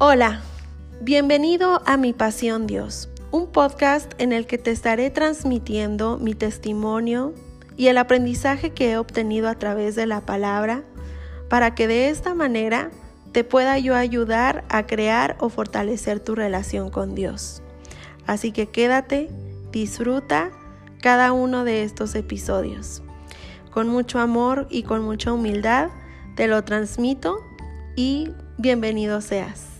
Hola, bienvenido a Mi Pasión Dios, un podcast en el que te estaré transmitiendo mi testimonio y el aprendizaje que he obtenido a través de la palabra para que de esta manera te pueda yo ayudar a crear o fortalecer tu relación con Dios. Así que quédate, disfruta cada uno de estos episodios. Con mucho amor y con mucha humildad te lo transmito y bienvenido seas.